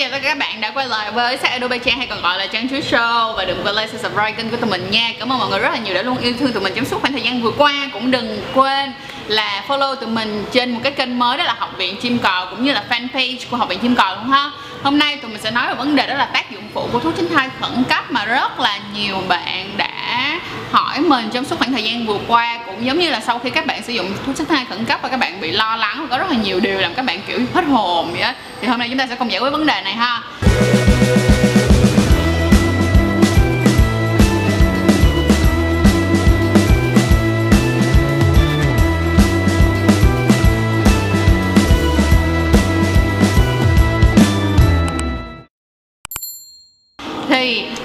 xin chào tất cả các bạn đã quay lại với sách Adobe Trang hay còn gọi là Trang Chuối Show Và đừng quên like, subscribe kênh của tụi mình nha. Cảm ơn mọi người rất là nhiều đã luôn yêu thương tụi mình. Trong suốt khoảng thời gian vừa qua Cũng đừng quên là follow tụi mình trên một cái kênh mới đó là Học viện Chim Cò Cũng như là fanpage của Học viện Chim Cò luôn ha. Hôm nay tụi mình sẽ nói về vấn đề đó là tác dụng phụ của thuốc tránh thai khẩn cấp Mà rất là nhiều bạn đã hỏi mình trong suốt khoảng thời gian vừa qua, Cũng giống như là sau khi các bạn sử dụng thuốc tránh thai khẩn cấp Và các bạn bị lo lắng và có rất là nhiều điều làm các bạn, kiểu, hết hồn vậy á, Thì hôm nay chúng ta sẽ cùng giải quyết vấn đề này ha.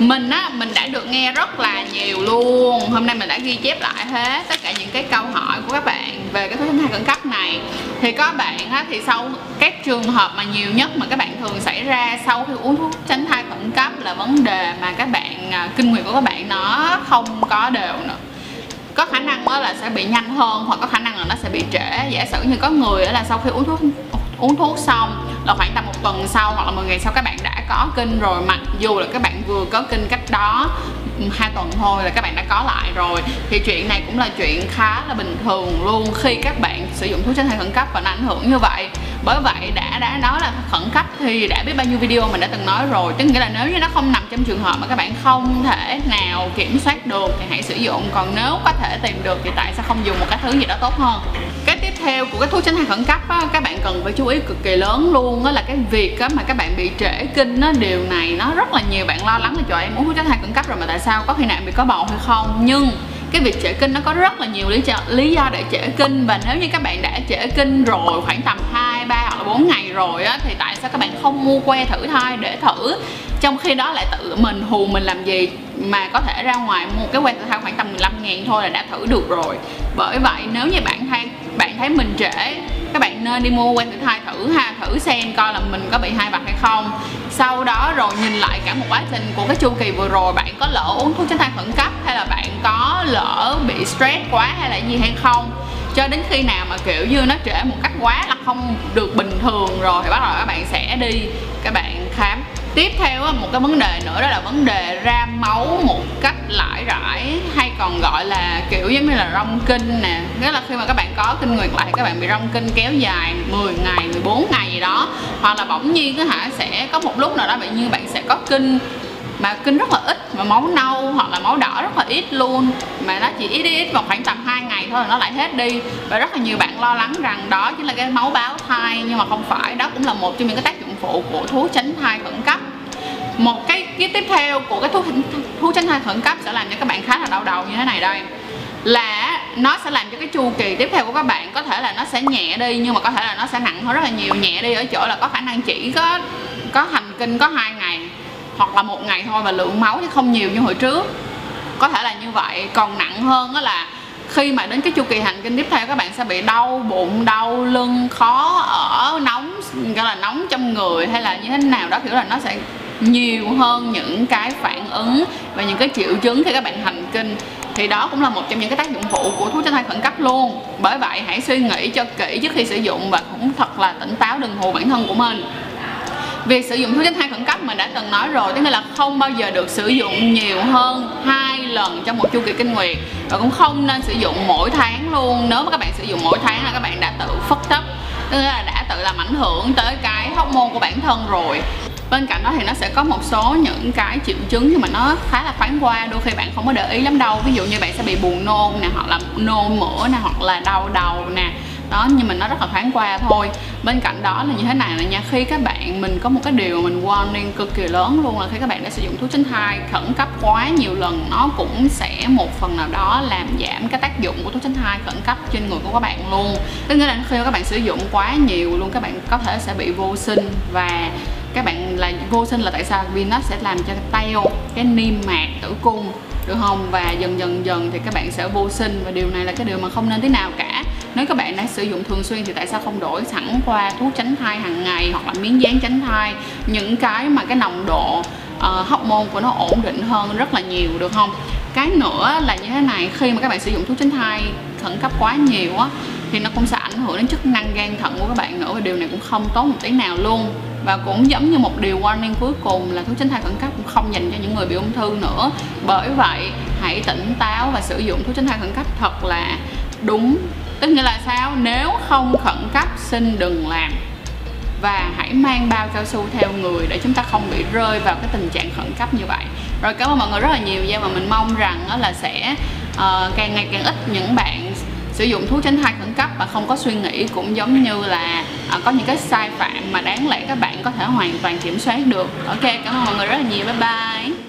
Mình á, mình đã được nghe rất là nhiều luôn. Hôm nay mình đã ghi chép lại hết tất cả những cái câu hỏi của các bạn về cái thứ tránh thai khẩn cấp này. Thì có bạn á, thì sau các trường hợp mà nhiều nhất mà các bạn thường xảy ra sau khi uống thuốc tránh thai khẩn cấp là vấn đề mà các bạn à, kinh nguyệt của các bạn nó không có đều nữa. Có khả năng đó là sẽ bị nhanh hơn hoặc có khả năng là nó sẽ bị trễ. Giả sử như có người là sau khi uống thuốc uống thuốc xong là khoảng tầm một tuần sau hoặc là 10 ngày sau các bạn đã có kinh rồi. Mặc dù là các bạn vừa có kinh cách đó hai tuần thôi là các bạn đã có lại rồi. Thì chuyện này cũng là chuyện khá là bình thường luôn khi các bạn sử dụng thuốc tránh thai khẩn cấp và nó ảnh hưởng như vậy. Bởi vậy đã đã nói là khẩn cấp. Thì đã biết bao nhiêu video mình đã từng nói rồi. Tức nghĩa là nếu như nó không nằm trong trường hợp mà các bạn không thể nào kiểm soát được thì hãy sử dụng. Còn nếu có thể tìm được thì tại sao không dùng một cái thứ gì đó tốt hơn? Cái tiếp theo của cái thuốc tránh thai khẩn cấp á, các bạn cần phải chú ý cực kỳ lớn luôn đó là cái việc á, mà các bạn bị trễ kinh á, điều này nó rất là nhiều bạn lo lắng là trời em uống thuốc tránh thai khẩn cấp rồi mà tại sao có khi nào bị có bầu hay không? Nhưng cái việc trễ kinh nó có rất là nhiều lý do lý do để trễ kinh. Và nếu như các bạn đã trễ kinh rồi khoảng tầm 2, 3 hoặc là 4 ngày rồi á thì tại sao các bạn không mua que thử thai để thử. Trong khi đó lại tự mình hù mình làm gì mà có thể ra ngoài mua cái que thử thai khoảng tầm 15 ngàn thôi là đã thử được rồi. Bởi vậy nếu như bạn thấy bạn thấy mình trễ các bạn nên đi mua que thử thai thử ha thử xem coi là mình có bị hai vặt hay không sau đó rồi nhìn lại cả một quá trình của cái chu kỳ vừa rồi. Bạn có lỡ uống thuốc tránh thai khẩn cấp hay là bạn có lỡ bị stress quá hay là gì hay không? Cho đến khi nào mà, kiểu như, nó trễ một cách quá là không được bình thường rồi thì bắt đầu các bạn sẽ đi các bạn khám tiếp theo một cái vấn đề nữa đó là vấn đề ra máu một cách lãi rãi hay còn gọi là kiểu giống như là rong kinh nè. Nghĩa là khi mà các bạn có kinh nguyệt lại, các bạn bị rong kinh kéo dài 10 ngày 14 ngày gì đó, hoặc là bỗng nhiên cái hả, sẽ có một lúc nào đó bạn như bạn sẽ có kinh, mà kinh rất là ít mà máu nâu hoặc là máu đỏ rất là ít luôn. Mà nó chỉ ít ít vào khoảng tầm 2 ngày thôi là nó lại hết đi. Và rất là nhiều bạn lo lắng rằng đó chính là cái máu báo thai, nhưng mà không phải. Đó cũng là một trong những cái tác dụng phụ của thuốc tránh thai khẩn cấp. Một cái cái tiếp theo của cái thuốc thuốc tránh thai khẩn cấp sẽ làm cho các bạn khá là đau đầu như thế này đây. Là nó sẽ làm cho cái chu kỳ tiếp theo của các bạn có thể là nó sẽ nhẹ đi, nhưng mà có thể là nó sẽ nặng hơn rất là nhiều. Nhẹ đi ở chỗ là có khả năng chỉ có có hành kinh có hai ngày hoặc là một ngày thôi và lượng máu thì không nhiều như hồi trước. Có thể là như vậy. Còn nặng hơn đó là khi mà đến cái chu kỳ hành kinh tiếp theo, các bạn sẽ bị đau bụng, đau lưng, khó ở, nóng, gọi là nóng trong người hay là như thế nào đó, kiểu là nó sẽ nhiều hơn những cái phản ứng và những cái triệu chứng khi các bạn hành kinh. Thì đó cũng là một trong những cái tác dụng phụ của thuốc tránh thai khẩn cấp luôn. Bởi vậy hãy suy nghĩ cho kỹ trước khi sử dụng và cũng thật là tỉnh táo đừng hù bản thân của mình việc sử dụng thuốc tránh thai khẩn cấp mình đã từng nói rồi, tức là không bao giờ được sử dụng nhiều hơn hai lần trong một chu kỳ kinh nguyệt. Và cũng không nên sử dụng mỗi tháng luôn. Nếu mà các bạn sử dụng mỗi tháng là các bạn đã tự phất thấp tức là đã tự làm ảnh hưởng tới cái hóc môn của bản thân rồi. Bên cạnh đó thì nó sẽ có một số những cái triệu chứng nhưng mà nó khá là thoáng qua, đôi khi bạn không có để ý lắm đâu. Ví dụ như bạn sẽ bị buồn nôn nè, hoặc là nôn mửa nè, hoặc là đau đầu nè đó, nhưng mà nó rất là thoáng qua thôi. Bên cạnh đó là như thế này là nha, khi các bạn, mình có một cái điều mình warning cực kỳ lớn luôn là khi các bạn đã sử dụng thuốc tránh thai khẩn cấp quá nhiều lần, nó cũng sẽ một phần nào đó làm giảm cái tác dụng của thuốc tránh thai khẩn cấp trên người của các bạn luôn. Tức nghĩa là khi các bạn sử dụng quá nhiều luôn, các bạn có thể sẽ bị vô sinh. Và các bạn là vô sinh là tại sao? Vì nó sẽ làm cho teo cái niêm mạc tử cung, được không? Và dần dần dần thì các bạn sẽ vô sinh. Và điều này là cái điều mà không nên thế nào cả nếu các bạn đã sử dụng thường xuyên thì tại sao không đổi sẵn qua thuốc tránh thai hàng ngày hoặc là miếng dán tránh thai? Những cái mà cái nồng độ uh, hormone của nó ổn định hơn rất là nhiều được không? Cái nữa là như thế này khi mà các bạn sử dụng thuốc tránh thai khẩn cấp quá nhiều á thì nó cũng sẽ ảnh hưởng đến chức năng gan thận của các bạn nữa và điều này cũng không tốt một tí nào luôn. Và cũng giống như một điều warning cuối cùng là thuốc tránh thai khẩn cấp cũng không dành cho những người bị ung thư nữa. Bởi vậy hãy tỉnh táo và sử dụng thuốc tránh thai khẩn cấp thật là đúng tức nghĩa là sao? Nếu không khẩn cấp xin đừng làm. Và hãy mang bao cao su theo người để chúng ta không bị rơi vào cái tình trạng khẩn cấp như vậy. Rồi cảm ơn mọi người rất là nhiều và và mình mong rằng đó là sẽ uh, càng ngày càng ít những bạn sử dụng thuốc tránh thai khẩn cấp và không có suy nghĩ cũng giống như là uh, có những cái sai phạm mà đáng lẽ các bạn có thể hoàn toàn kiểm soát được. Ok cảm ơn mọi người rất là nhiều. Bye bye.